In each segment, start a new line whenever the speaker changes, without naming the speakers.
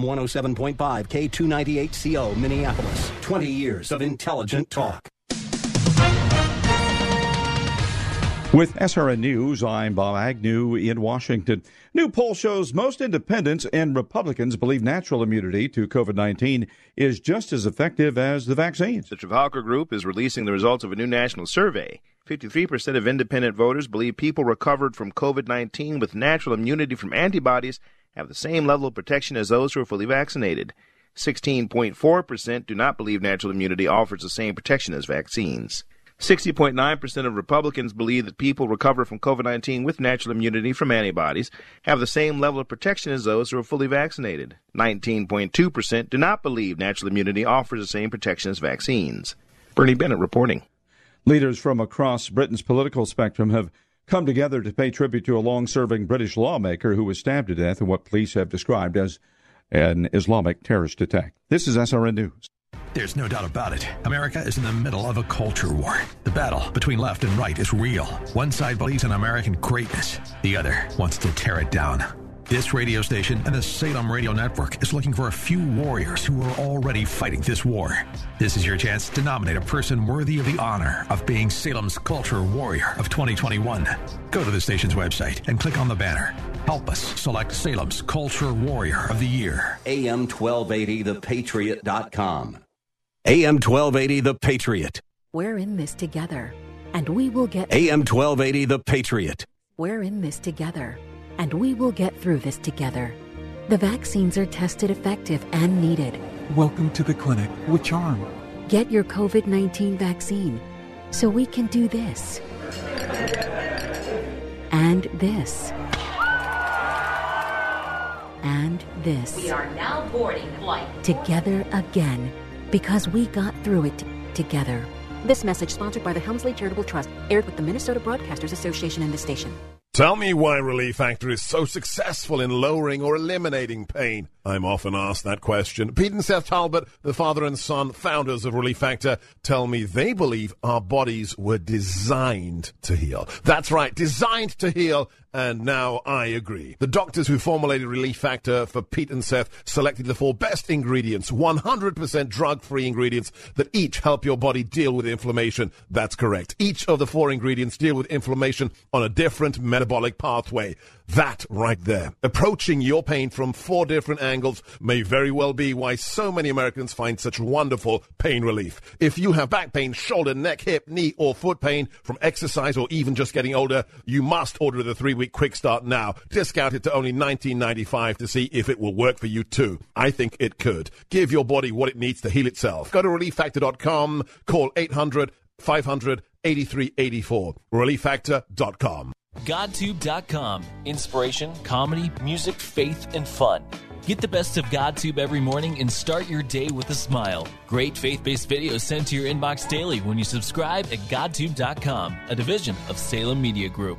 107.5 K298CO Minneapolis. 20 years of intelligent talk.
With SRN News, I'm Bob Agnew in Washington. New poll shows most independents and Republicans believe natural immunity to COVID 19 is just as effective as the vaccines.
The Trafalgar Group is releasing the results of a new national survey. 53% of independent voters believe people recovered from COVID 19 with natural immunity from antibodies have the same level of protection as those who are fully vaccinated. 16.4% do not believe natural immunity offers the same protection as vaccines. 60.9% of Republicans believe that people recover from COVID 19 with natural immunity from antibodies have the same level of protection as those who are fully vaccinated. 19.2% do not believe natural immunity offers the same protection as vaccines. Bernie Bennett reporting.
Leaders from across Britain's political spectrum have come together to pay tribute to a long serving British lawmaker who was stabbed to death in what police have described as an Islamic terrorist attack. This is SRN News.
There's no doubt about it. America is in the middle of a culture war. The battle between left and right is real. One side believes in American greatness, the other wants to tear it down. This radio station and the Salem Radio Network is looking for a few warriors who are already fighting this war. This is your chance to nominate a person worthy of the honor of being Salem's Culture Warrior of 2021. Go to the station's website and click on the banner. Help us select Salem's Culture Warrior of the Year.
AM 1280 thepatriot.com. AM 1280 The Patriot.
We're in this together, and we will get.
AM 1280 The Patriot.
We're in this together, and we will get through this together. The vaccines are tested effective and needed.
Welcome to the clinic Which arm?
Get your COVID 19 vaccine so we can do this and this and this.
We are now boarding flight.
Together again because we got through it together.
This message sponsored by the Helmsley Charitable Trust, aired with the Minnesota Broadcasters Association and the station.
Tell me why Relief Factor is so successful in lowering or eliminating pain. I'm often asked that question. Pete and Seth Talbot, the father and son founders of Relief Factor, tell me they believe our bodies were designed to heal. That's right, designed to heal. And now I agree. The doctors who formulated Relief Factor for Pete and Seth selected the four best ingredients, 100% drug free ingredients that each help your body deal with inflammation. That's correct. Each of the four ingredients deal with inflammation on a different metabolic pathway. That right there. Approaching your pain from four different angles may very well be why so many Americans find such wonderful pain relief. If you have back pain, shoulder, neck, hip, knee, or foot pain from exercise or even just getting older, you must order the three week quick start now. Discounted to only $19.95 to see if it will work for you too. I think it could. Give your body what it needs to heal itself. Go to relieffactor.com, call 800 500 8384. Relieffactor.com.
GodTube.com. Inspiration, comedy, music, faith, and fun. Get the best of GodTube every morning and start your day with a smile. Great faith based videos sent to your inbox daily when you subscribe at GodTube.com, a division of Salem Media Group.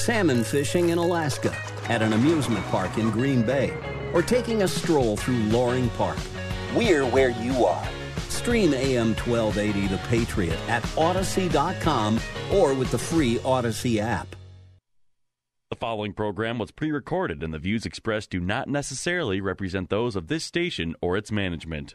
Salmon fishing in Alaska, at an amusement park in Green Bay, or taking a stroll through Loring Park. We're where you are. Stream AM 1280 The Patriot at Odyssey.com or with the free Odyssey app.
The following program was pre recorded, and the views expressed do not necessarily represent those of this station or its management.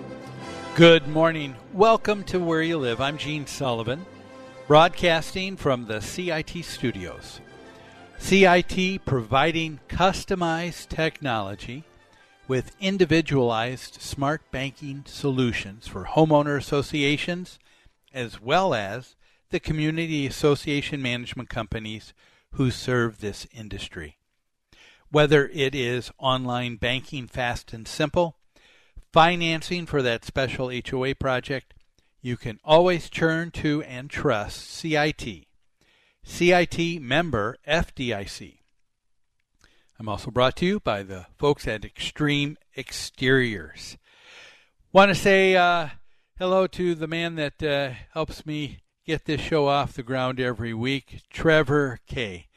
Good morning. Welcome to Where You Live. I'm Gene Sullivan, broadcasting from the CIT studios. CIT providing customized technology with individualized smart banking solutions for homeowner associations as well as the community association management companies who serve this industry. Whether it is online banking fast and simple, financing for that special HOA project, you can always turn to and trust CIT. CIT member FDIC. I'm also brought to you by the folks at Extreme Exteriors. Want to say uh, hello to the man that uh, helps me get this show off the ground every week, Trevor K.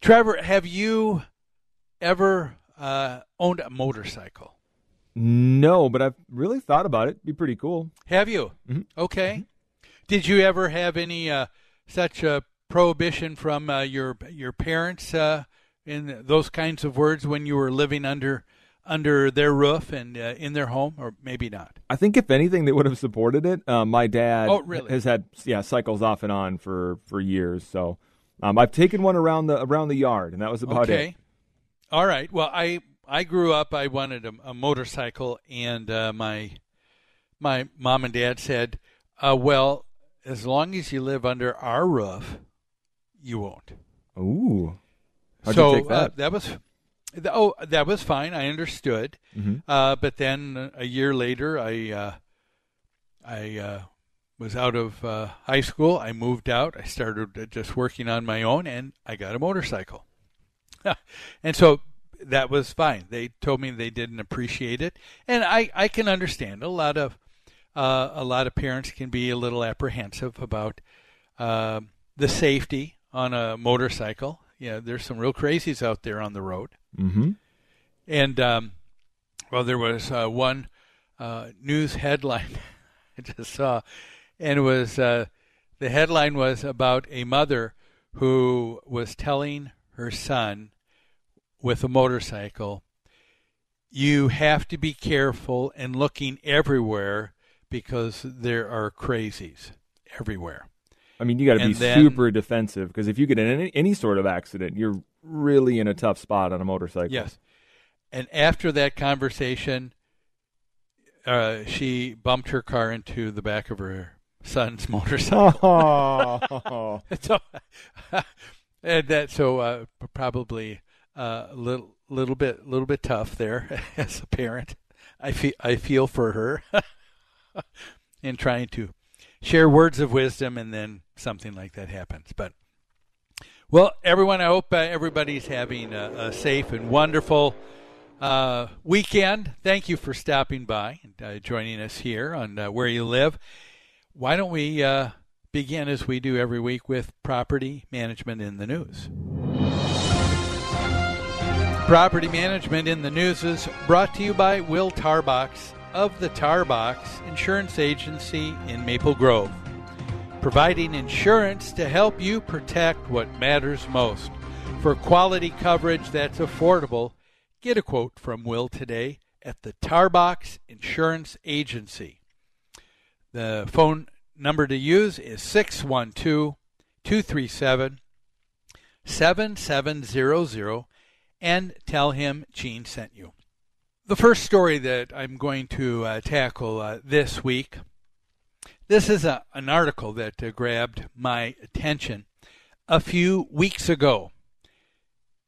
Trevor, have you ever uh, owned a motorcycle?
No, but I've really thought about it. Be pretty cool.
Have you?
Mm-hmm.
Okay. Did you ever have any uh, such a prohibition from uh, your your parents uh, in those kinds of words when you were living under under their roof and uh, in their home, or maybe not?
I think if anything, they would have supported it. Uh, my dad
oh, really?
has had yeah cycles off and on for for years, so um, I've taken one around the around the yard, and that was about it.
okay.
it.
All right. Well, I I grew up. I wanted a, a motorcycle, and uh, my my mom and dad said, uh, "Well, as long as you live under our roof, you won't."
Ooh. How'd
so
you take that?
Uh, that was oh that was fine. I understood.
Mhm.
Uh, but then a year later, I uh, I uh, was out of uh, high school. I moved out. I started uh, just working on my own, and I got a motorcycle. and so that was fine. They told me they didn't appreciate it, and I, I can understand. A lot of uh, a lot of parents can be a little apprehensive about uh, the safety on a motorcycle. You know, there's some real crazies out there on the road.
Mm-hmm.
And um, well, there was uh, one uh, news headline I just saw, and it was uh, the headline was about a mother who was telling her son with a motorcycle, you have to be careful and looking everywhere because there are crazies everywhere.
I mean, you got to be
then-
super defensive because if you get in any, any sort of accident, you're really in a tough spot on a motorcycle.
Yes. And after that conversation, uh, she bumped her car into the back of her son's motorcycle.
Oh.
so, and that so uh, probably a little little bit little bit tough there as a parent. I feel I feel for her in trying to share words of wisdom, and then something like that happens. But well, everyone, I hope uh, everybody's having a, a safe and wonderful uh, weekend. Thank you for stopping by and uh, joining us here on uh, Where You Live. Why don't we uh, begin as we do every week with property management in the news? Property management in the news is brought to you by Will Tarbox of the Tarbox Insurance Agency in Maple Grove providing insurance to help you protect what matters most. For quality coverage that's affordable, get a quote from Will today at the Tarbox Insurance Agency. The phone number to use is 612 237 7700 and tell him Gene sent you. The first story that I'm going to uh, tackle uh, this week this is a, an article that uh, grabbed my attention a few weeks ago.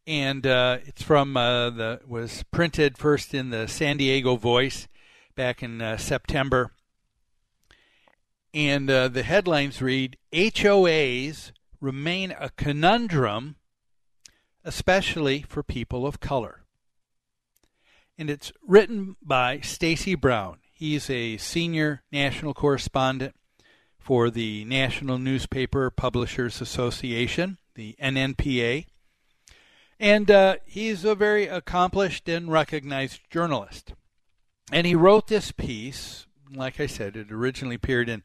And uh, it's from uh, the was printed first in the San Diego Voice back in uh, September. And the headlines read HOAs remain a conundrum, especially for people of color. And it's written by Stacy Brown. He's a senior national correspondent for the National Newspaper Publishers Association, the NNPA. And uh, he's a very accomplished and recognized journalist. And he wrote this piece, like I said, it originally appeared in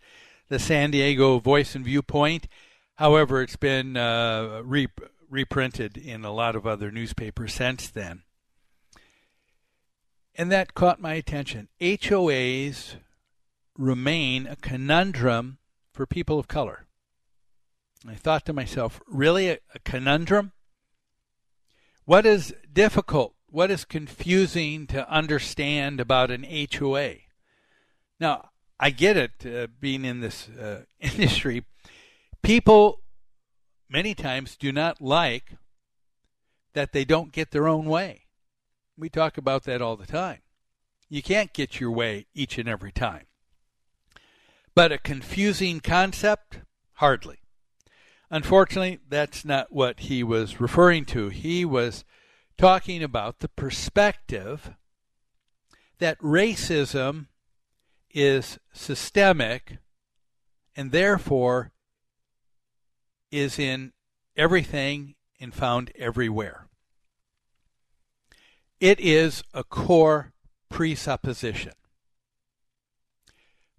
the San Diego Voice and Viewpoint. However, it's been uh, reprinted in a lot of other newspapers since then. And that caught my attention. HOAs remain a conundrum for people of color. I thought to myself, really a, a conundrum? What is difficult? What is confusing to understand about an HOA? Now, I get it, uh, being in this uh, industry. People many times do not like that they don't get their own way. We talk about that all the time. You can't get your way each and every time. But a confusing concept? Hardly. Unfortunately, that's not what he was referring to. He was talking about the perspective that racism is systemic and therefore is in everything and found everywhere. It is a core presupposition.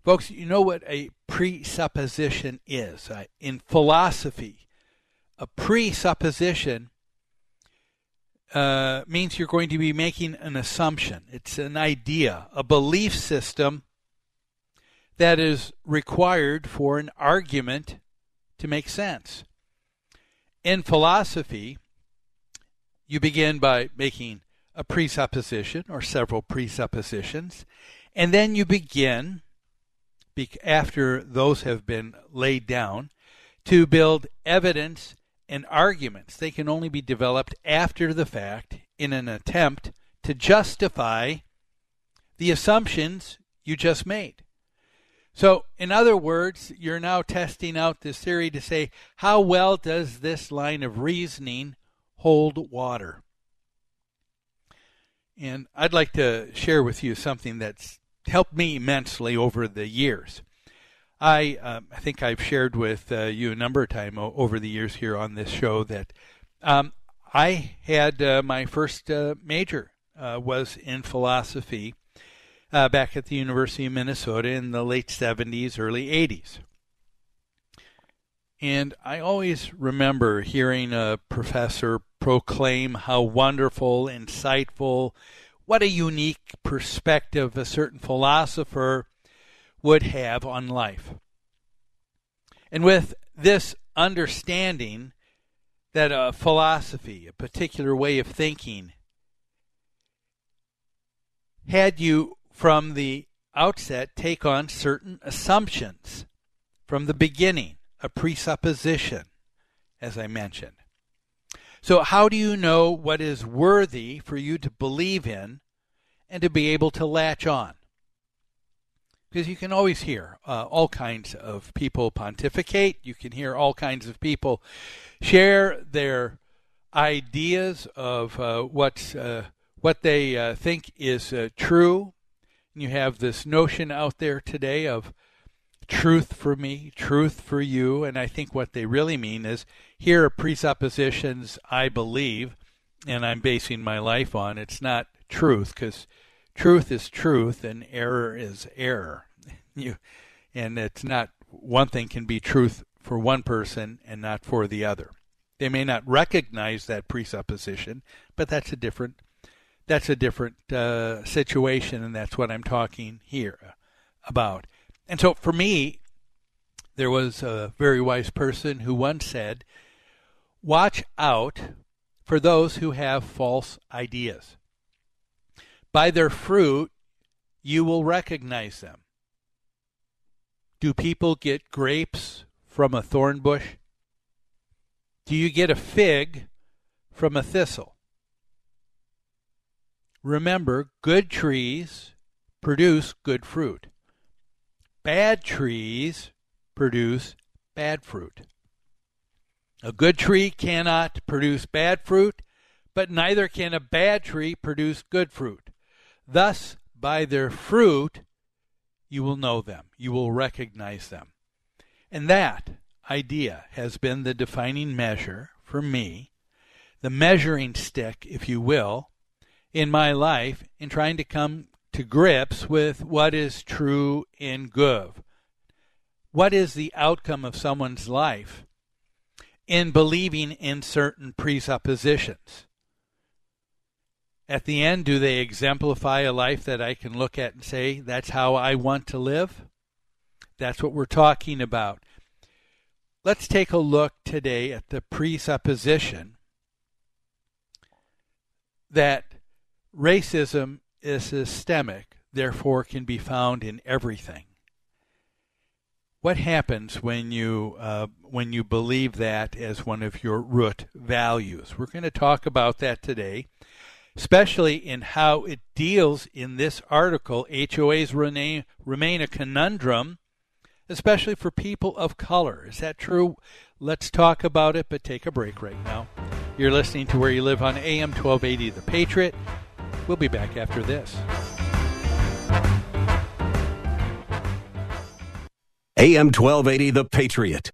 Folks, you know what a presupposition is. In philosophy, a presupposition uh, means you're going to be making an assumption. It's an idea, a belief system that is required for an argument to make sense. In philosophy, you begin by making a presupposition or several presuppositions, and then you begin, after those have been laid down, to build evidence and arguments. They can only be developed after the fact in an attempt to justify the assumptions you just made. So, in other words, you're now testing out this theory to say, how well does this line of reasoning hold water? And I'd like to share with you something that's helped me immensely over the years. I um, I think I've shared with uh, you a number of times over the years here on this show that um, I had uh, my first uh, major uh, was in philosophy uh, back at the University of Minnesota in the late 70s, early 80s. And I always remember hearing a professor proclaim how wonderful, insightful, what a unique perspective a certain philosopher would have on life. And with this understanding that a philosophy, a particular way of thinking, had you from the outset take on certain assumptions from the beginning a presupposition, as I mentioned. So, how do you know what is worthy for you to believe in and to be able to latch on? Because you can always hear uh, all kinds of people pontificate. You can hear all kinds of people share their ideas of uh, what's, uh, what they uh, think is uh, true. You have this notion out there today of truth for me, truth for you. And I think what they really mean is here are presuppositions I believe and I'm basing my life on. It's not truth because truth is truth and error is error. You, and it's not one thing can be truth for one person and not for the other. They may not recognize that presupposition, but that's a different that's a different uh, situation, and that's what I'm talking here about. And so, for me, there was a very wise person who once said, "Watch out for those who have false ideas. By their fruit, you will recognize them." Do people get grapes from a thorn bush? Do you get a fig from a thistle? Remember, good trees produce good fruit. Bad trees produce bad fruit. A good tree cannot produce bad fruit, but neither can a bad tree produce good fruit. Thus, by their fruit, you will know them, you will recognize them. And that idea has been the defining measure for me, the measuring stick, if you will, in my life in trying to come to grips with what is true in good. What is the outcome of someone's life in believing in certain presuppositions? At the end, do they exemplify a life that I can look at and say, that's how I want to live? That's what we're talking about. Let's take a look today at the presupposition that racism is systemic, therefore can be found in everything. What happens when you uh, when you believe that as one of your root values? We're going to talk about that today, especially in how it deals in this article. HOAs remain, remain a conundrum especially for people of color. Is that true? Let's talk about it, but take a break right now. You're listening to Where You Live on AM 1280 The Patriot. We'll be back after this.
AM 1280 The Patriot.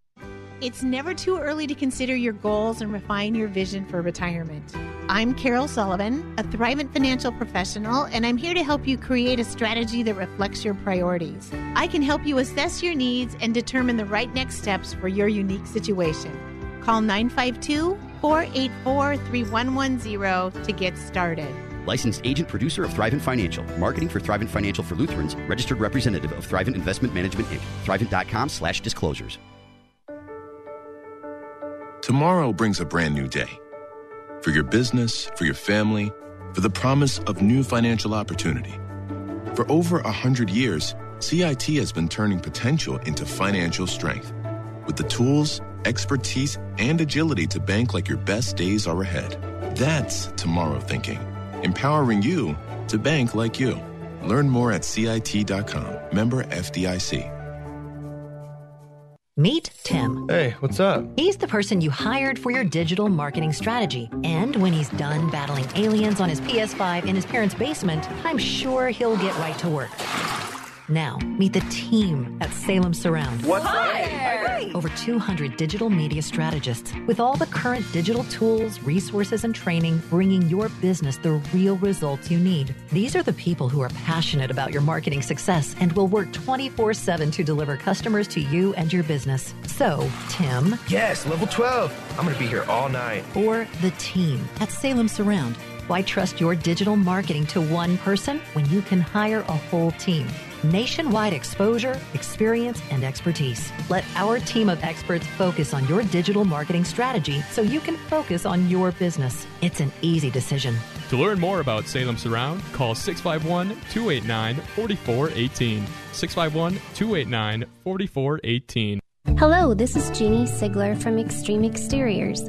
It's never too early to consider your goals and refine your vision for retirement. I'm Carol Sullivan, a Thrivent financial professional, and I'm here to help you create a strategy that reflects your priorities. I can help you assess your needs and determine the right next steps for your unique situation. Call 952 484 3110 to get started.
Licensed agent producer of Thrivent Financial. Marketing for Thrivent Financial for Lutherans. Registered representative of Thrivent Investment Management Inc. Thrivent.com slash disclosures.
Tomorrow brings a brand new day. For your business, for your family, for the promise of new financial opportunity. For over a hundred years, CIT has been turning potential into financial strength. With the tools, expertise, and agility to bank like your best days are ahead. That's tomorrow thinking. Empowering you to bank like you. Learn more at CIT.com. Member FDIC.
Meet Tim.
Hey, what's up?
He's the person you hired for your digital marketing strategy. And when he's done battling aliens on his PS5 in his parents' basement, I'm sure he'll get right to work. Now, meet the team at Salem Surround.
What's Hi.
Over 200 digital media strategists with all the current digital tools, resources, and training, bringing your business the real results you need. These are the people who are passionate about your marketing success and will work 24 7 to deliver customers to you and your business. So, Tim.
Yes, level 12. I'm going to be here all night.
Or the team at Salem Surround. Why trust your digital marketing to one person when you can hire a whole team? Nationwide exposure, experience, and expertise. Let our team of experts focus on your digital marketing strategy so you can focus on your business. It's an easy decision.
To learn more about Salem Surround, call 651 289 4418. 651 289 4418.
Hello, this is Jeannie Sigler from Extreme Exteriors.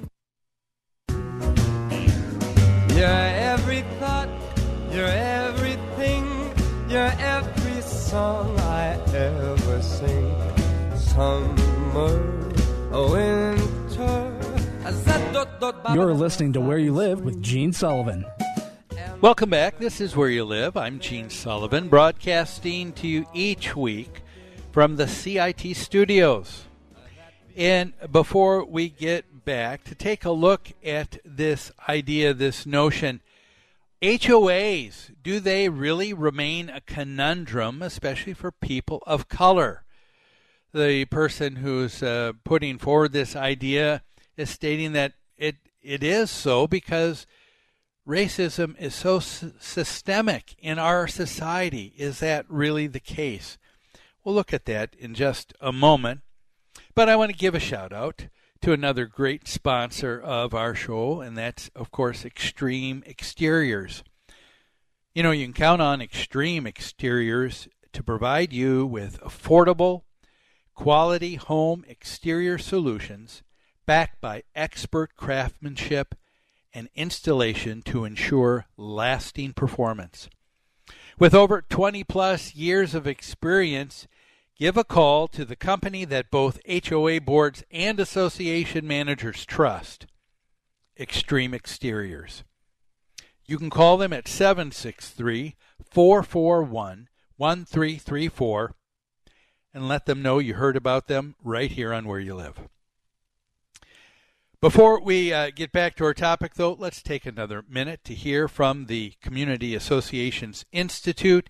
You're every thought, you're everything, you're every song I ever sing. Summer, winter.
You're listening to Where You Live with Gene Sullivan.
Welcome back. This is Where You Live. I'm Gene Sullivan, broadcasting to you each week from the CIT studios. And before we get back to take a look at this idea, this notion, HOAs, do they really remain a conundrum, especially for people of color? The person who's uh, putting forward this idea is stating that it it is so because racism is so s- systemic in our society. Is that really the case? We'll look at that in just a moment. But I want to give a shout out to another great sponsor of our show, and that's, of course, Extreme Exteriors. You know, you can count on Extreme Exteriors to provide you with affordable, quality home exterior solutions backed by expert craftsmanship and installation to ensure lasting performance. With over 20 plus years of experience, give a call to the company that both HOA boards and association managers trust Extreme Exteriors. You can call them at 763 441 1334 and let them know you heard about them right here on Where You Live. Before we uh, get back to our topic, though, let's take another minute to hear from the Community Associations Institute.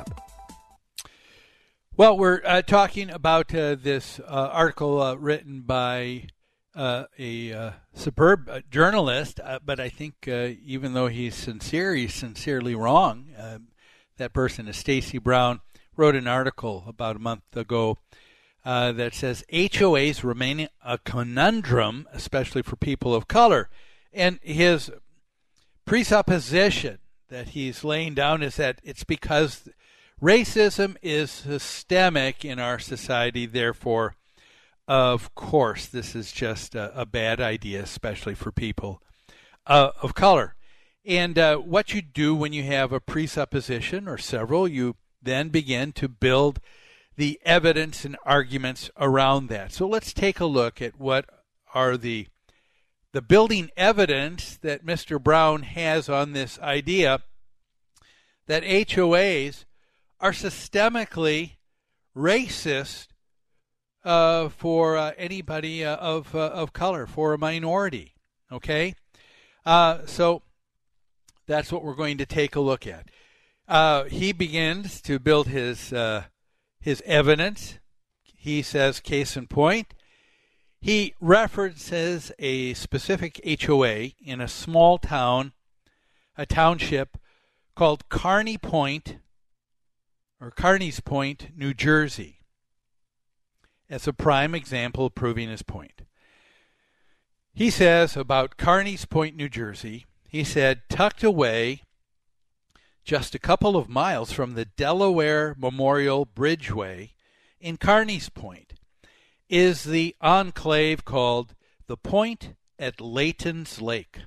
Well, we're uh, talking about uh, this uh, article uh, written by uh, a uh, superb journalist, but I think even though he's sincere, he's sincerely wrong. that person is Stacy Brown. Wrote an article about a month ago that says HOAs remain a conundrum, especially for people of color. And his presupposition that he's laying down is that it's because racism is systemic in our society, therefore, of course, this is just a, a bad idea, especially for people uh, of color. And uh, what you do when you have a presupposition or several, you then begin to build the evidence and arguments around that. So let's take a look at what are the the building evidence that Mr. Brown has on this idea that HOAs are systemically racist uh, for uh, anybody uh, of uh, of color, for a minority. Okay, uh, so that's what we're going to take a look at. Uh, he begins to build his his evidence. He says, case in point, he references a specific HOA in a small town, a township called Carney Point, or Carney's Point, New Jersey, as a prime example proving his point. He says about Carney's Point, New Jersey, he said, tucked away just a couple of miles from the Delaware Memorial Bridgeway in Carney's Point is the enclave called the Point at Layton's Lake.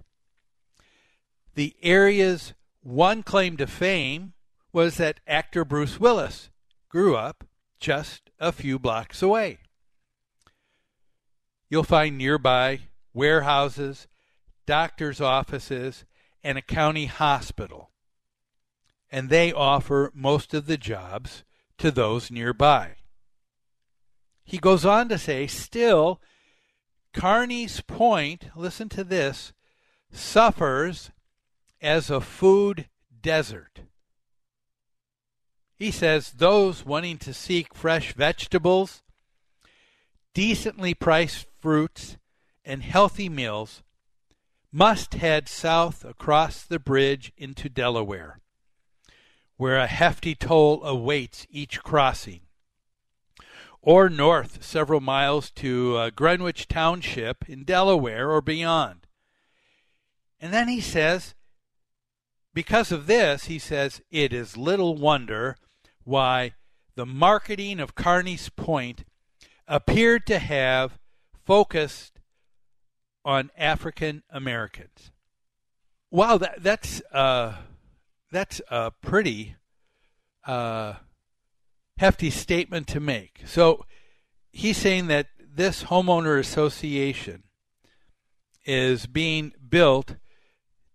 The area's one claim to fame was that actor Bruce Willis grew up just a few blocks away. You'll find nearby warehouses, doctor's offices, and a county hospital. And they offer most of the jobs to those nearby. He goes on to say, still, Carney's Point, listen to this, suffers as a food desert. He says those wanting to seek fresh vegetables, decently priced fruits, and healthy meals must head south across the bridge into Delaware, where a hefty toll awaits each crossing, or north several miles to uh, Greenwich Township in Delaware or beyond. And then he says, because of this, he says, it is little wonder why the marketing of Carney's Point appeared to have focused on African Americans. Wow, that, that's uh, that's a pretty uh, hefty statement to make. So he's saying that this homeowner association is being built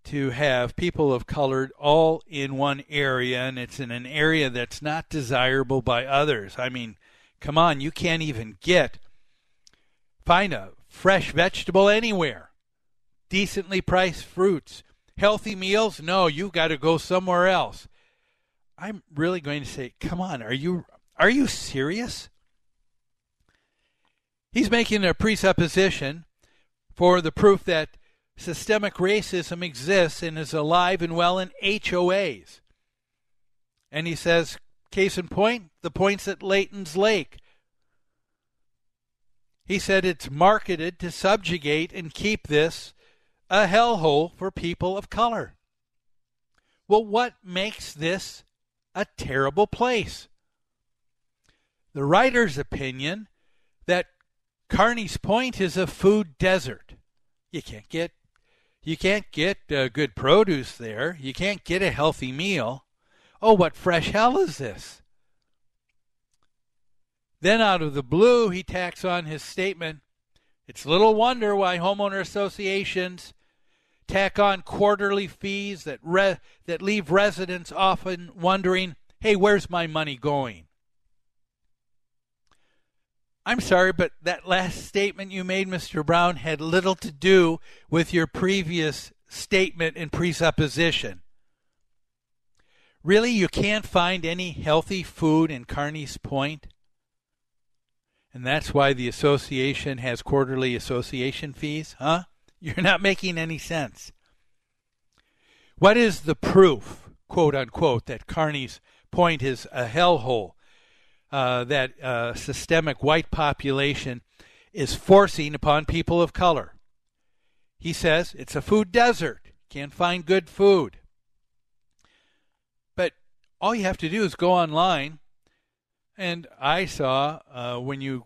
to have people of color all in one area, and it's in an area that's not desirable by others. I mean, come on, you can't even get find a fresh vegetable anywhere. Decently priced fruits, healthy meals? No, you've got to go somewhere else. I'm really going to say, come on, are you are you serious? He's making a presupposition for the proof that systemic racism exists and is alive and well in HOAs. And he says, case in point, the points at Layton's Lake. He said it's marketed to subjugate and keep this a hellhole for people of color. Well, what makes this a terrible place? The writer's opinion that Carney's Point is a food desert. You can't get you can't get uh, good produce there. You can't get a healthy meal. Oh, what fresh hell is this? Then, out of the blue, he tacks on his statement It's little wonder why homeowner associations tack on quarterly fees that, re- that leave residents often wondering, hey, where's my money going? I'm sorry, but that last statement you made, Mr. Brown, had little to do with your previous statement and presupposition. Really, you can't find any healthy food in Carney's Point? And that's why the association has quarterly association fees, huh? You're not making any sense. What is the proof, quote unquote, that Carney's Point is a hellhole? Uh, that uh, systemic white population is forcing upon people of color. He says it's a food desert. Can't find good food. But all you have to do is go online. And I saw uh, when you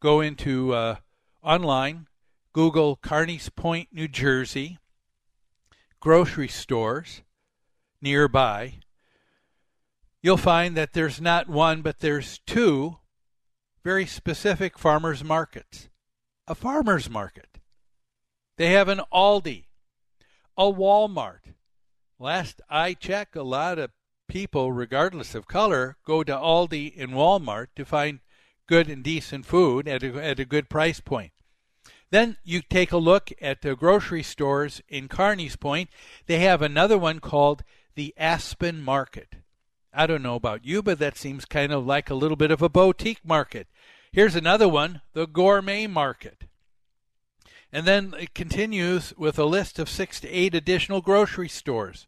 go into uh, online, Google Carney's Point, New Jersey, grocery stores nearby, you'll find that there's not one, but there's two very specific farmers markets. A farmers market. They have an Aldi, a Walmart. Last I checked, a lot of people, regardless of color, go to Aldi and Walmart to find good and decent food at a, at a good price point. Then you take a look at the grocery stores in Carney's Point. They have another one called the Aspen Market. I don't know about you, but that seems kind of like a little bit of a boutique market. Here's another one the gourmet market. And then it continues with a list of six to eight additional grocery stores.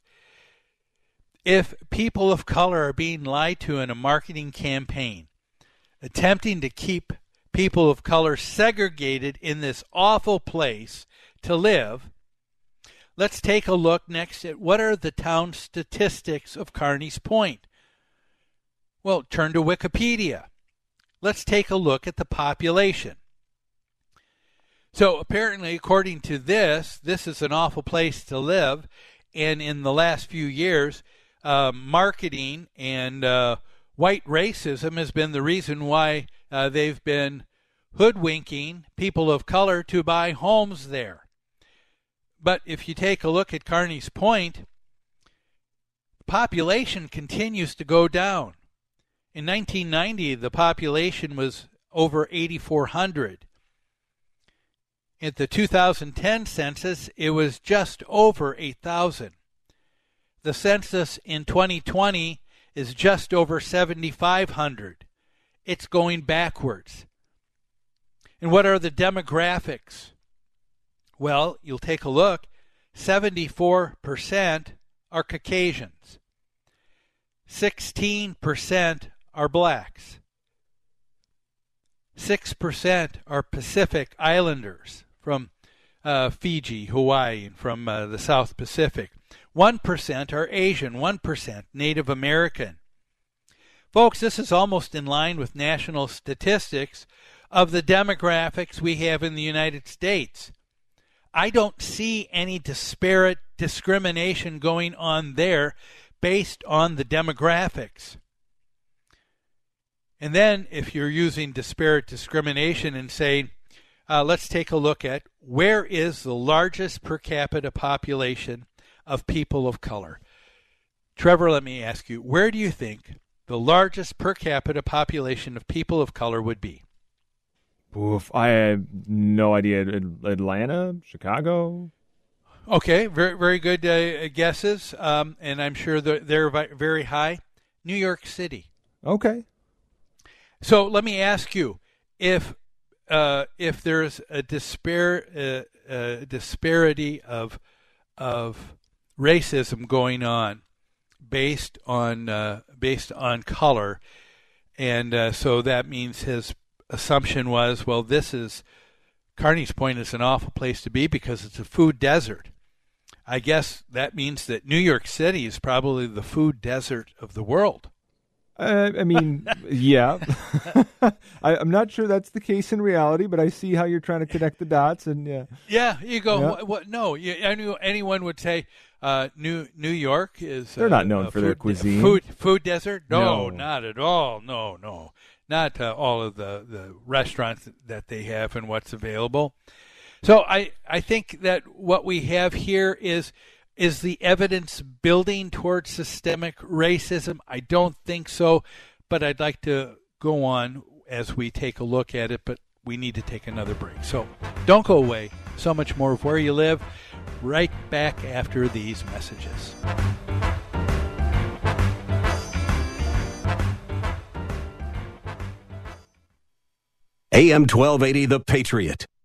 If people of color are being lied to in a marketing campaign, attempting to keep people of color segregated in this awful place to live, let's take a look next at what are the town statistics of Carney's Point. Well, turn to Wikipedia. let's take a look at the population. So, apparently, according to this, this is an awful place to live. And in the last few years, uh, marketing and uh, white racism has been the reason why uh, they've been hoodwinking people of color to buy homes there. But if you take a look at Carney's Point, population continues to go down. In 1990, the population was over 8,400. At the 2010 census, it was just over 8,000. The census in 2020 is just over 7,500. It's going backwards. And what are the demographics? Well, you'll take a look. 74% are Caucasians. 16% are blacks. 6% are Pacific Islanders from uh, Fiji, Hawaii, and from uh, the South Pacific. 1% are Asian, 1% Native American. Folks, this is almost in line with national statistics of the demographics we have in the United States. I don't see any disparate discrimination going on there based on the demographics. And then, if you're using disparate discrimination and saying, uh, let's take a look at where is the largest per capita population of people of color. Trevor, let me ask you, where do you think the largest per capita population of people of color would be?
Oof, I have no idea. Atlanta, Chicago.
Okay, very very good uh, guesses, um, and I'm sure they're, they're very high. New York City.
Okay.
So let me ask you, if uh, if there's a dispar- uh, disparity of of racism going on based on uh, based on color, and uh, so that means his assumption was, well, this is Carney's Point is an awful place to be because it's a food desert. I guess that means that New York City is probably the food desert of the world.
Uh, I mean, yeah. I, am not sure that's the case in reality, but I see how you're trying to connect the dots, and yeah.
Yeah, you go. Yeah. What, what, no, you, anyone would say uh, New New York is.
They're not known for
food,
their cuisine.
Food food desert? No,
No.
not at all. No, no, not uh, all of the the restaurants that they have and what's available. So I I think that what we have here is is the evidence building towards systemic racism? I don't think so, but I'd like to go on as we take a look at it, but we need to take another break. So don't go away. So much more of where you live right back after these messages.
AM 1280 The Patriot.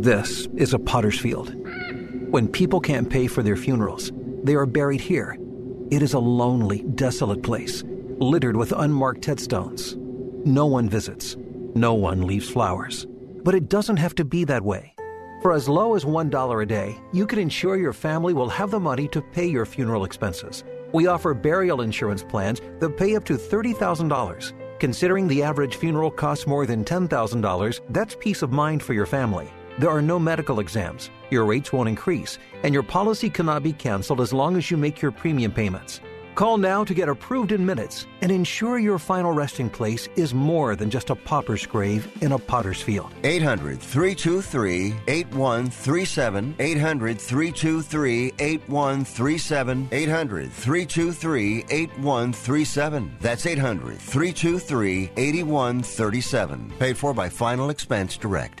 This is a potter's field. When people can't pay for their funerals, they are buried here. It is a lonely, desolate place, littered with unmarked headstones. No one visits. No one leaves flowers. But it doesn't have to be that way. For as low as $1 a day, you can ensure your family will have the money to pay your funeral expenses. We offer burial insurance plans that pay up to $30,000. Considering the average funeral costs more than $10,000, that's peace of mind for your family. There are no medical exams, your rates won't increase, and your policy cannot be canceled as long as you make your premium payments. Call now to get approved in minutes and ensure your final resting place is more than just a pauper's grave in a potter's field.
800 323 8137. 800 323 8137. 800 323 8137. That's 800 323 8137. Paid for by Final Expense Direct.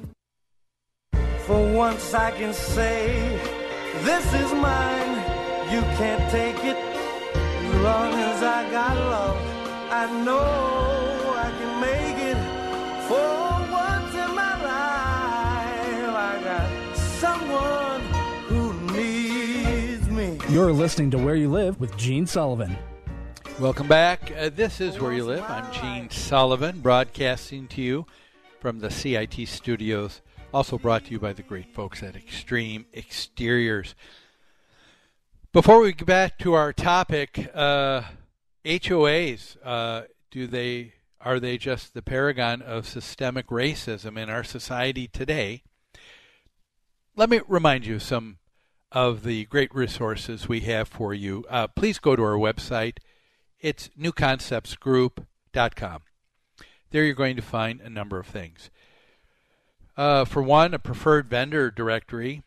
For once I can say, this is mine. You can't take it as long as I got love. I know I can make it. For once in my life, I got someone who needs me.
You're listening to Where You Live with Gene Sullivan.
Welcome back. Uh, this is Where You Live. I'm Gene Sullivan, broadcasting to you from the CIT studios. Also brought to you by the great folks at Extreme Exteriors. Before we get back to our topic, uh, HOAs, uh, do they are they just the paragon of systemic racism in our society today? Let me remind you some of the great resources we have for you. Uh, please go to our website. It's newconceptsgroup.com. There you're going to find a number of things. Uh, for one, a preferred vendor directory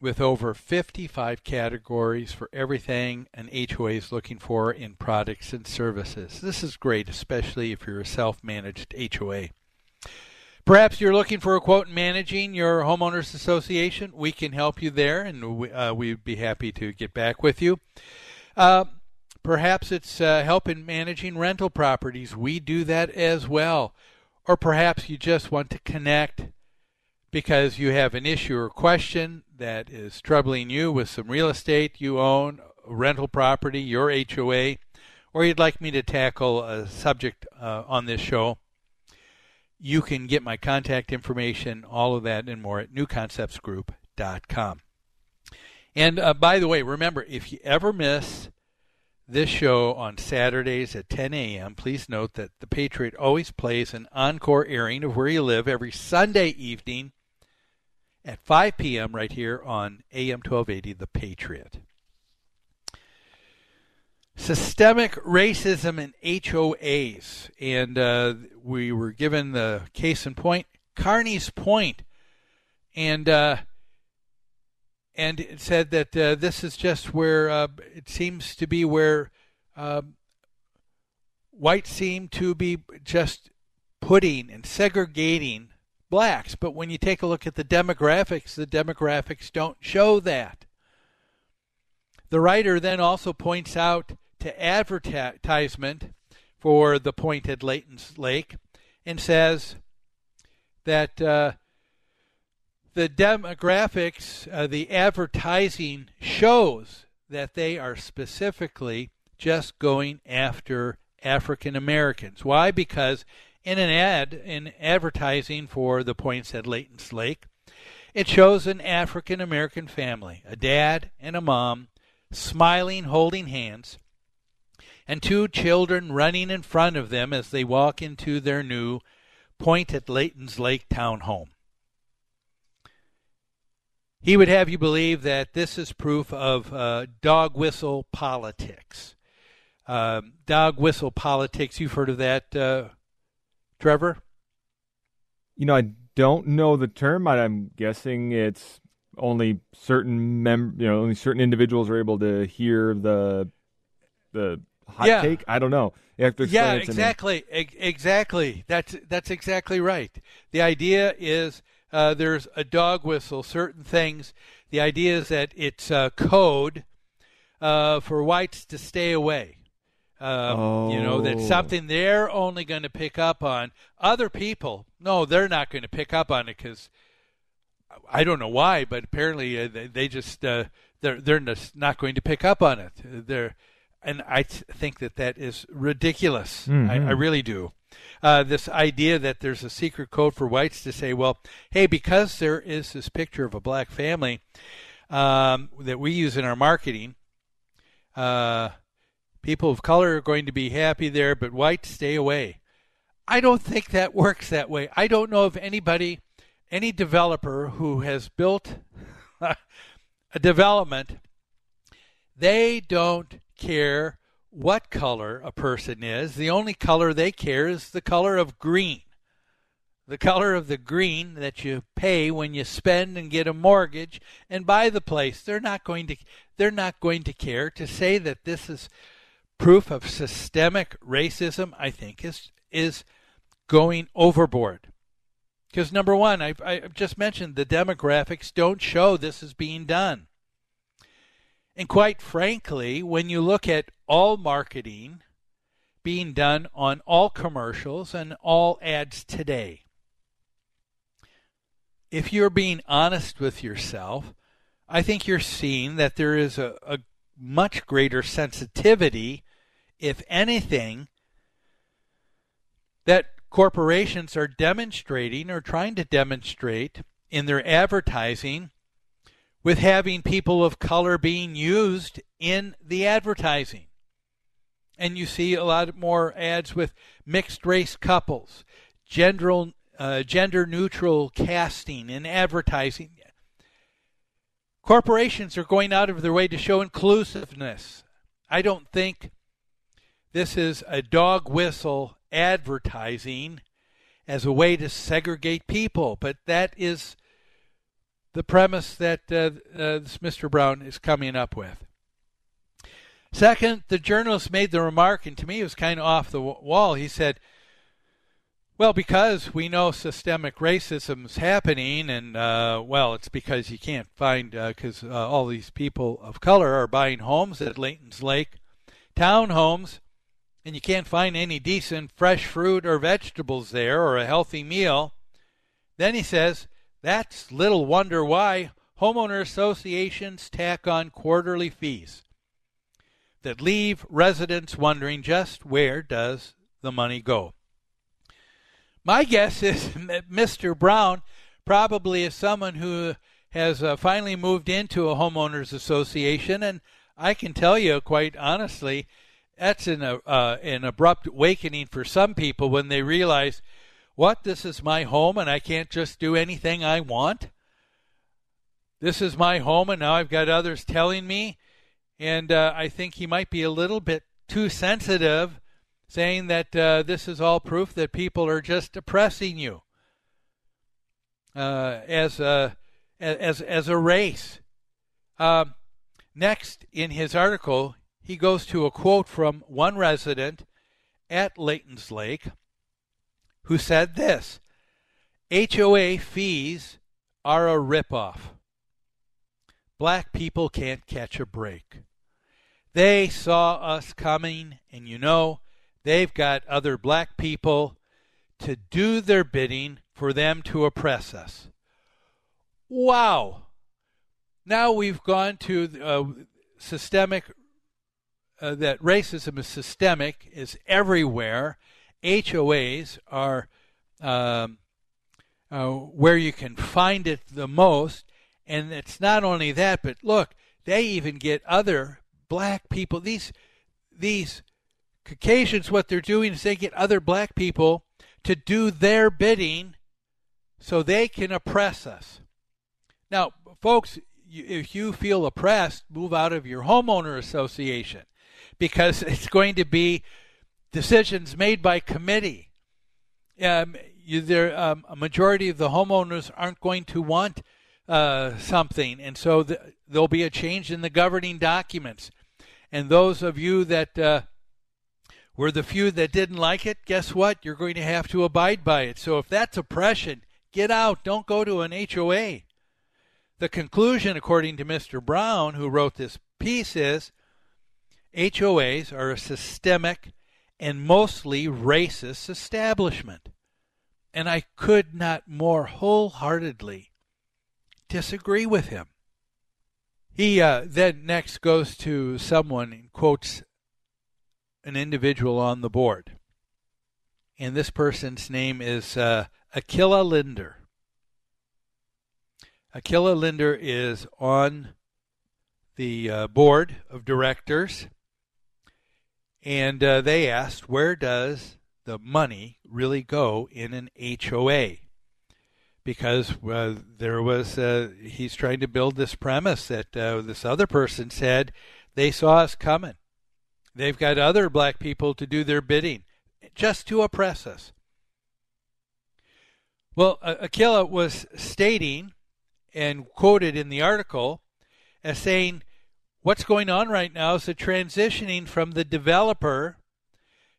with over 55 categories for everything an HOA is looking for in products and services. This is great, especially if you're a self managed HOA. Perhaps you're looking for a quote in managing your homeowners association. We can help you there, and we, uh, we'd be happy to get back with you. Uh, perhaps it's uh, help in managing rental properties. We do that as well. Or perhaps you just want to connect because you have an issue or question that is troubling you with some real estate you own, rental property, your HOA, or you'd like me to tackle a subject uh, on this show, you can get my contact information, all of that and more at newconceptsgroup.com. And uh, by the way, remember, if you ever miss this show on Saturdays at 10 a.m., please note that The Patriot always plays an encore airing of Where You Live every Sunday evening at 5 p.m. right here on AM 1280 The Patriot. Systemic racism in HOAs. And uh, we were given the case in point, Carney's Point. And uh, and it said that uh, this is just where uh, it seems to be where um, whites seem to be just putting and segregating blacks. But when you take a look at the demographics, the demographics don't show that. The writer then also points out to advertisement for the point at Layton's Lake and says that uh, the demographics, uh, the advertising shows that they are specifically just going after African Americans. Why? Because in an ad, in advertising for the points at Layton's Lake, it shows an African American family, a dad and a mom, smiling, holding hands, and two children running in front of them as they walk into their new Point at Layton's Lake townhome. He would have you believe that this is proof of uh, dog whistle politics. Um, dog whistle politics, you've heard of that, uh, Trevor?
You know, I don't know the term, but I'm guessing it's only certain mem- you know, only certain individuals are able to hear the the hot
Yeah.
take. I don't know. You have to explain
yeah,
it to
exactly, Ex- exactly. That's that's exactly right. The idea is uh, there's a dog whistle. Certain things. The idea is that it's uh, code uh, for whites to stay away. Um, You know, that's
Oh.
something they're only going to pick up on. Other people, no, they're not going to pick up on it because I don't know why, but apparently uh, they, they just uh, they're they're just not going to pick up on it. They're, and I think that that is ridiculous. I, I
Mhm.
really do. Uh, this idea that there's a secret code for whites to say, well, hey, because there is this picture of a black family um, that we use in our marketing, uh, people of color are going to be happy there, but whites stay away. I don't think that works that way. I don't know of anybody, any developer who has built a development, they don't care what color a person is. The only color they care is the color of green. The color of the green that you pay when you spend and get a mortgage and buy the place. They're not going to they're not going to care to say that this is proof of systemic racism, I think is is going overboard. Because number one, I, I just mentioned the demographics don't show this is being done. And quite frankly, when you look at all marketing being done on all commercials and all ads today, if you're being honest with yourself, I think you're seeing that there is a, a much greater sensitivity, if anything, that corporations are demonstrating or trying to demonstrate in their advertising with having people of color being used in the advertising. And you see a lot more ads with mixed race couples, gender, uh, gender neutral casting in advertising. Corporations are going out of their way to show inclusiveness. I don't think this is a dog whistle advertising as a way to segregate people, but that is the premise that uh, uh, this Mr. Brown is coming up with. Second, the journalist made the remark, and to me it was kind of off the wall. He said, well, because we know systemic racism is happening, and uh, well, it's because you can't find because uh, all these people of color are buying homes at Layton's Lake, townhomes, and you can't find any decent fresh fruit or vegetables there or a healthy meal. Then he says, that's little wonder why homeowner associations tack on quarterly fees that leave residents wondering just where does the money go. My guess is that Mr. Brown probably is someone who has uh, finally moved into a homeowners association, and I can tell you quite honestly, that's an uh, an abrupt awakening for some people when they realize, what this is my home, and I can't just do anything I want. This is my home, and now I've got others telling me, and uh, I think he might be a little bit too sensitive saying that uh, this is all proof that people are just oppressing you uh, as a as as a race. Um, next, in his article, he goes to a quote from one resident at Layton's Lake, who said this: "HOA fees are a ripoff. Black people can't catch a break. They saw us coming, and you know." They've got other black people to do their bidding for them to oppress us. Wow. Now we've gone to uh, systemic, uh, that racism is systemic, is everywhere. HOAs are um, uh, where you can find it the most. And it's not only that, but look, they even get other black people. These, these, Caucasians, what they're doing is they get other black people to do their bidding so they can oppress us. Now, folks, if you feel oppressed, move out of your homeowner association because it's going to be decisions made by committee. Um, you, there, um, a majority of the homeowners aren't going to want uh, something, and so the, there'll be a change in the governing documents. And those of you that uh, We're the few that didn't like it. Guess what? You're going to have to abide by it. So if that's oppression, get out. Don't go to an HOA. The conclusion, according to Mr. Brown, who wrote this piece, is HOAs are a systemic and mostly racist establishment. And I could not more wholeheartedly disagree with him. He uh, then next goes to someone and quotes an individual on the board. And this person's name is uh, Linder. Aquila Linder is on the uh, board of directors, and uh, they asked, where does the money really go in an HOA? Because uh, there was, uh, he's trying to build this premise that uh, this other person said they saw us coming. They've got other black people to do their bidding just to oppress us. Well, Aquila was stating and quoted in the article as saying what's going on right now is the transitioning from the developer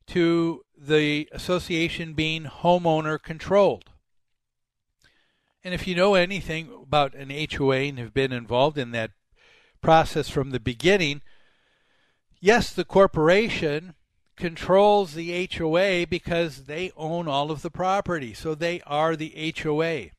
to the association being homeowner controlled. And if you know anything about an HOA and have been involved in that process from the beginning, yes, the corporation controls the HOA because they own all of the property. So they are the HOA.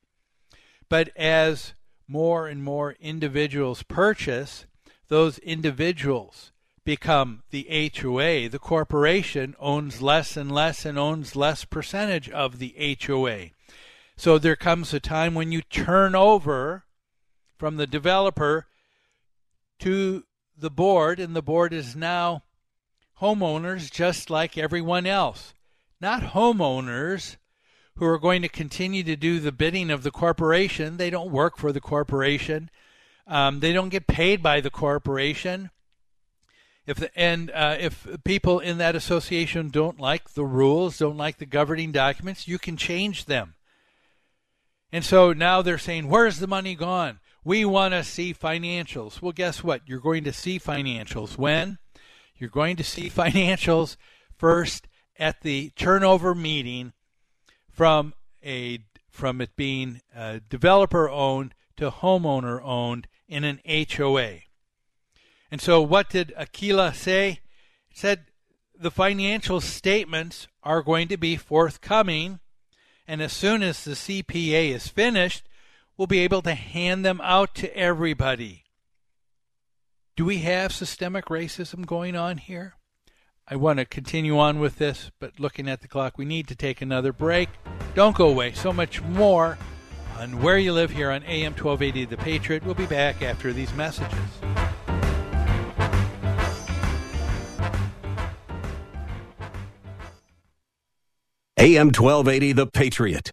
But as more and more individuals purchase, those individuals become the HOA. The corporation owns less and less and owns less percentage of the HOA. So there comes a time when you turn over from the developer to the board, and the board is now homeowners just like everyone else. Not homeowners who are going to continue to do the bidding of the corporation. They don't work for the corporation. Um, they don't get paid by the corporation. If the, and uh, if people in that association don't like the rules, don't like the governing documents, you can change them. And so now they're saying, "Where's the money gone? We want to see financials." Well, guess what? You're going to see financials when you're going to see financials first at the turnover meeting from a from it being developer owned to homeowner owned in an HOA. And so, what did Aquila say? He said the financial statements are going to be forthcoming, and as soon as the CPA is finished, we'll be able to hand them out to everybody. Do we have systemic racism going on here? I want to continue on with this, but looking at the clock, we need to take another break. Don't go away. So much more on Where You Live here on AM 1280 The Patriot. We'll be back after these messages.
AM 1280 The Patriot.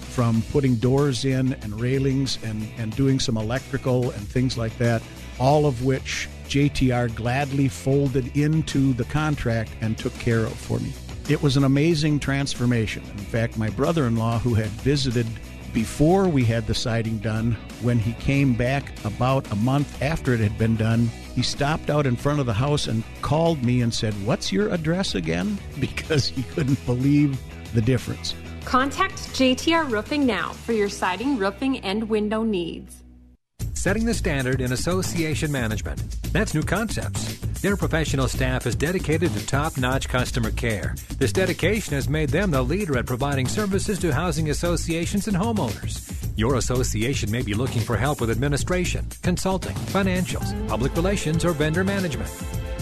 from putting doors in and railings and, and doing some electrical and things like that, all of which JTR gladly folded into the contract and took care of for me. It was an amazing transformation. In fact, my brother in law, who had visited before we had the siding done, when he came back about a month after it had been done, he stopped out in front of the house and called me and said, What's your address again? Because he couldn't believe the difference.
Contact JTR Roofing now for your siding, roofing, and window needs.
Setting the standard in association management. That's New Concepts. Their professional staff is dedicated to top notch customer care. This dedication has made them the leader at providing services to housing associations and homeowners. Your association may be looking for help with administration, consulting, financials, public relations, or vendor management.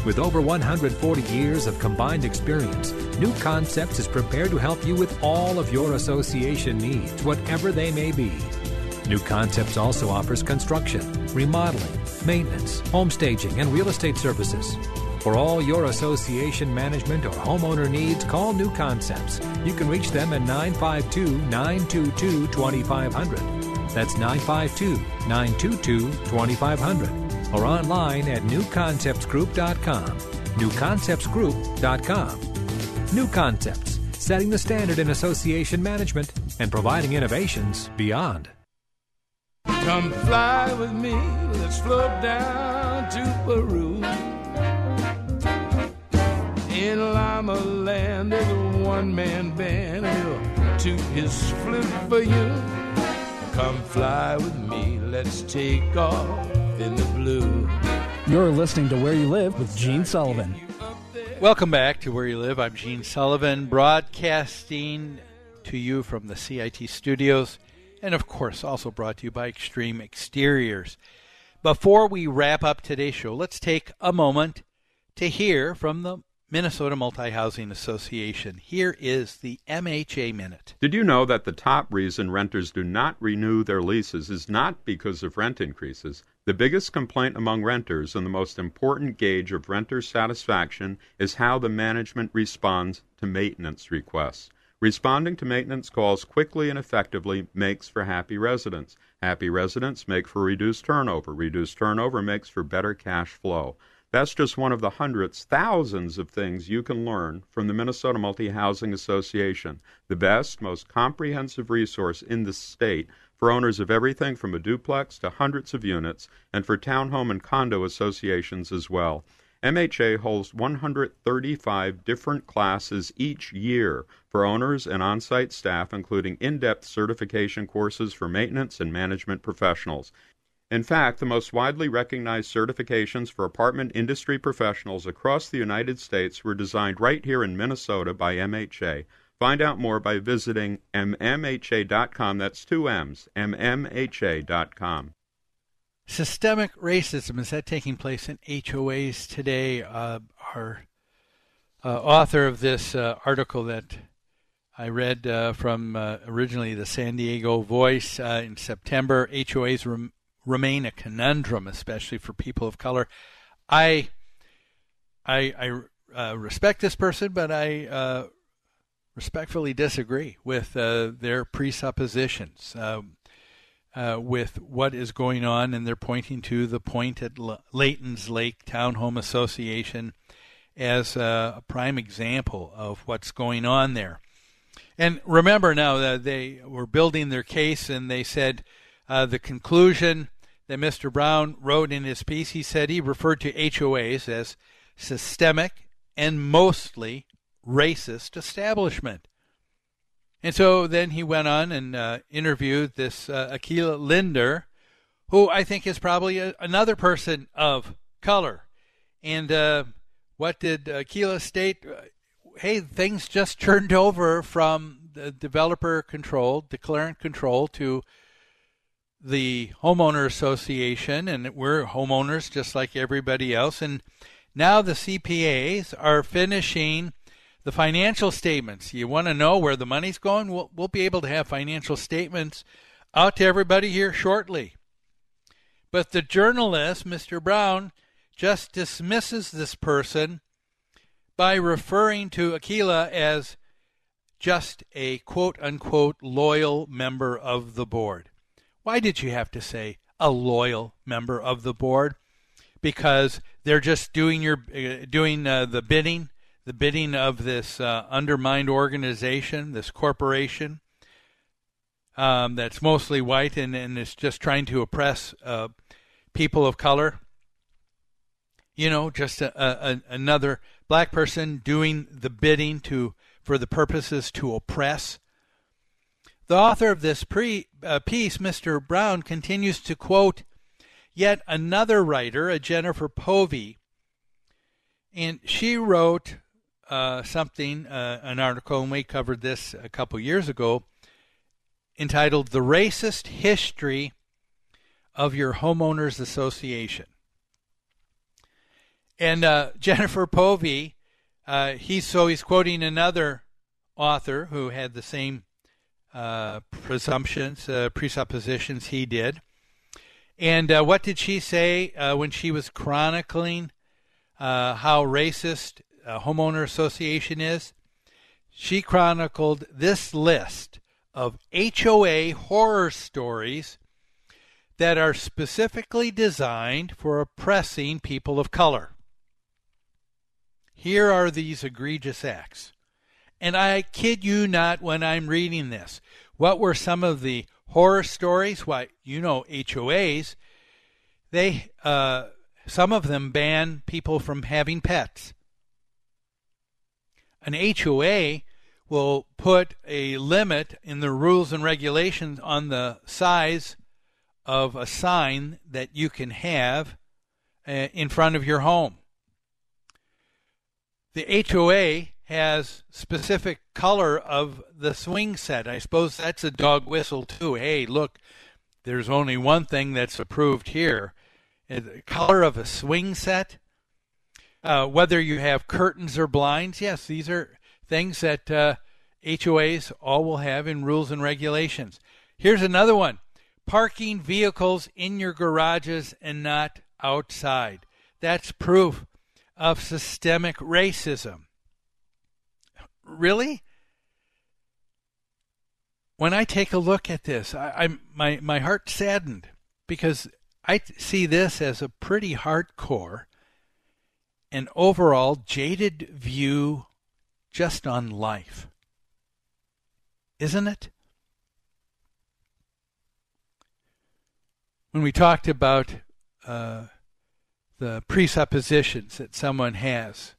With over 140 years of combined experience, New Concepts is prepared to help you with all of your association needs, whatever they may be. New Concepts also offers construction, remodeling, maintenance, home staging, and real estate services. For all your association management or homeowner needs, call New Concepts. You can reach them at 952 922 2500. That's 952 922 2500 or online at newconceptsgroup.com. Newconceptsgroup.com. New Concepts, setting the standard in association management and providing innovations beyond.
Come fly with me, let's float down to Peru. In Lima Land, there's a one man band, and he'll toot his flute for you. Come fly with me, let's take off in the blue.
You're listening to Where You Live with Gene Sullivan.
Welcome back to Where You Live. I'm Gene Sullivan, broadcasting to you from the CIT studios, and of course, also brought to you by Extreme Exteriors. Before we wrap up today's show, let's take a moment to hear from the Minnesota Multi Housing Association. Here is the MHA Minute.
Did you know that the top reason renters do not renew their leases is not because of rent increases? The biggest complaint among renters and the most important gauge of renter satisfaction is how the management responds to maintenance requests. Responding to maintenance calls quickly and effectively makes for happy residents. Happy residents make for reduced turnover. Reduced turnover makes for better cash flow. That's just one of the hundreds, thousands of things you can learn from the Minnesota Multi Housing Association, the best, most comprehensive resource in the state for owners of everything from a duplex to hundreds of units, and for townhome and condo associations as well. MHA holds 135 different classes each year for owners and on site staff, including in depth certification courses for maintenance and management professionals. In fact, the most widely recognized certifications for apartment industry professionals across the United States were designed right here in Minnesota by MHA. Find out more by visiting mmha.com. That's two M's, mmha.com.
Systemic racism is that taking place in HOAs today? Uh, our uh, author of this uh, article that I read uh, from uh, originally the San Diego Voice uh, in September, HOAs rem- remain a conundrum, especially for people of color. I I, I respect this person, but I respectfully disagree with their presuppositions. Um, uh, with what is going on, and they're pointing to the point at L- Layton's Lake Townhome Association as uh, a prime example of what's going on there. And remember now that they were building their case, and they said uh, the conclusion that Mr. Brown wrote in his piece, he said he referred to HOAs as systemic and mostly racist establishment. And so then he went on and uh, interviewed this uh, Akila Linder, who I think is probably a, another person of color. And uh, what did Akila state? Hey, things just turned over from the developer control, declarant control, to the homeowner association, and we're homeowners just like everybody else. And now the CPAs are finishing the financial statements. You want to know where the money's going? We'll, we'll be able to have financial statements out to everybody here shortly. But the journalist, Mr. Brown, just dismisses this person by referring to Akila as just a quote unquote loyal member of the board. Why did you have to say a loyal member of the board? Because they're just doing your uh, doing uh, the bidding the bidding of this uh, undermined organization, this corporation um, that's mostly white and, and is just trying to oppress uh, people of color. You know, just a, a, another black person doing the bidding to for the purposes to oppress. The author of this pre, uh, piece, Mr. Brown, continues to quote yet another writer, a Jennifer Povey, and she wrote uh, something, uh, an article, and we covered this a couple years ago, entitled The Racist History of Your Homeowners Association. And uh, Jennifer Povey, uh, he's so he's quoting another author who had the same uh, presumptions, presuppositions he did. And what did she say when she was chronicling how racist a homeowner association is? She chronicled this list of HOA horror stories that are specifically designed for oppressing people of color. Here are these egregious acts. And I kid you not when I'm reading this. What were some of the horror stories? Why, you know, HOAs, they, uh, some of them ban people from having pets. An HOA will put a limit in the rules and regulations on the size of a sign that you can have uh, in front of your home the HOA has specific color of the swing set. I suppose that's a dog whistle too. Hey, look, there's only one thing that's approved here. The color of a swing set. Uh, whether you have curtains or blinds, yes, these are things that uh, HOAs all will have in rules and regulations. Here's another one parking vehicles in your garages and not outside. That's proof of systemic racism. Really? When I take a look at this, I, am my my heart saddened because I see this as a pretty hardcore and overall jaded view just on life. Isn't it? When we talked about uh, the presuppositions that someone has,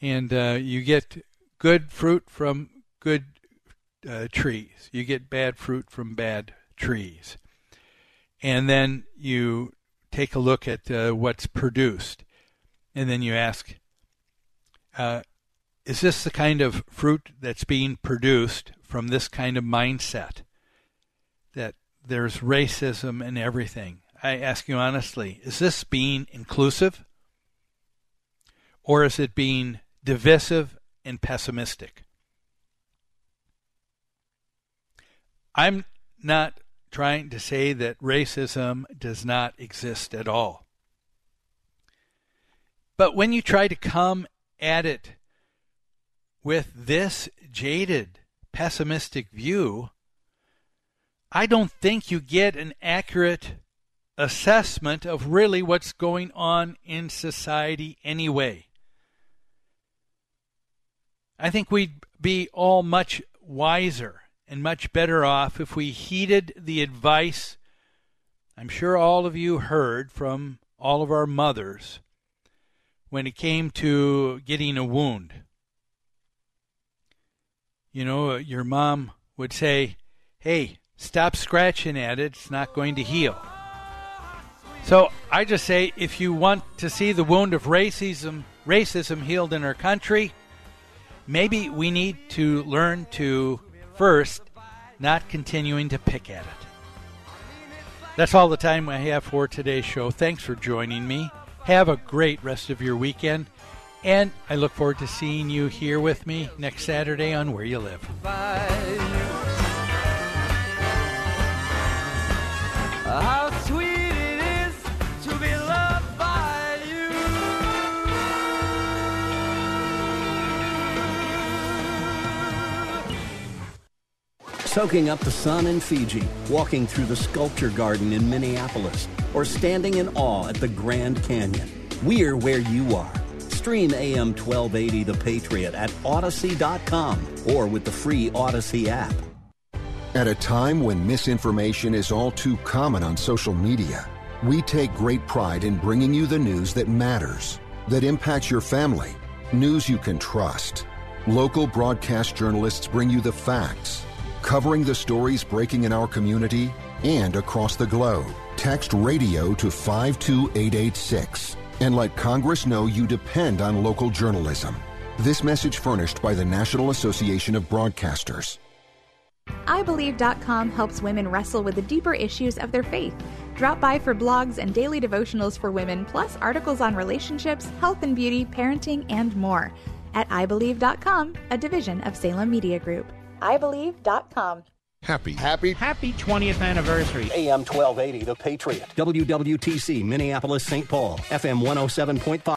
and uh, you get good fruit from good uh, trees. You get bad fruit from bad trees, and then you take a look at uh, what's produced, and then you ask, uh, "Is this the kind of fruit that's being produced from this kind of mindset?" That there's racism and everything I ask you honestly, is this being inclusive? Or is it being divisive and pessimistic? I'm not trying to say that racism does not exist at all. But when you try to come at it with this jaded, pessimistic view, I don't think you get an accurate assessment of really what's going on in society anyway. I think we'd be all much wiser and much better off if we heeded the advice I'm sure all of you heard from all of our mothers when it came to getting a wound. You know, your mom would say, Hey, stop scratching at it, it's not going to heal. So I just say if you want to see the wound of racism racism healed in our country, maybe we need to learn to first not continuing to pick at it. That's all the time I have for today's show. Thanks for joining me. Have a great rest of your weekend. And I look forward to seeing you here with me next Saturday on Where You Live. How
soaking up the sun in Fiji, walking through the sculpture garden in Minneapolis, or standing in awe at the Grand Canyon. We're where you are Stream AM 1280 The Patriot at Odyssey.com or with the free Odyssey app.
At a time when misinformation is all too common on social media, we take great pride in bringing you the news that matters, that impacts your family, news you can trust. Local broadcast journalists bring you the facts, covering the stories breaking in our community and across the globe. Text radio to 52886 and let Congress know you depend on local journalism. This message furnished by the National Association of Broadcasters.
iBelieve.com helps women wrestle with the deeper issues of their faith. Drop by for blogs and daily devotionals for women, plus articles on relationships, health and beauty, parenting, and more. At iBelieve.com, a division of Salem Media Group. iBelieve.com.
Happy.
Happy. Happy 20th anniversary.
AM 1280 The Patriot. WWTC Minneapolis St. Paul. FM 107.5.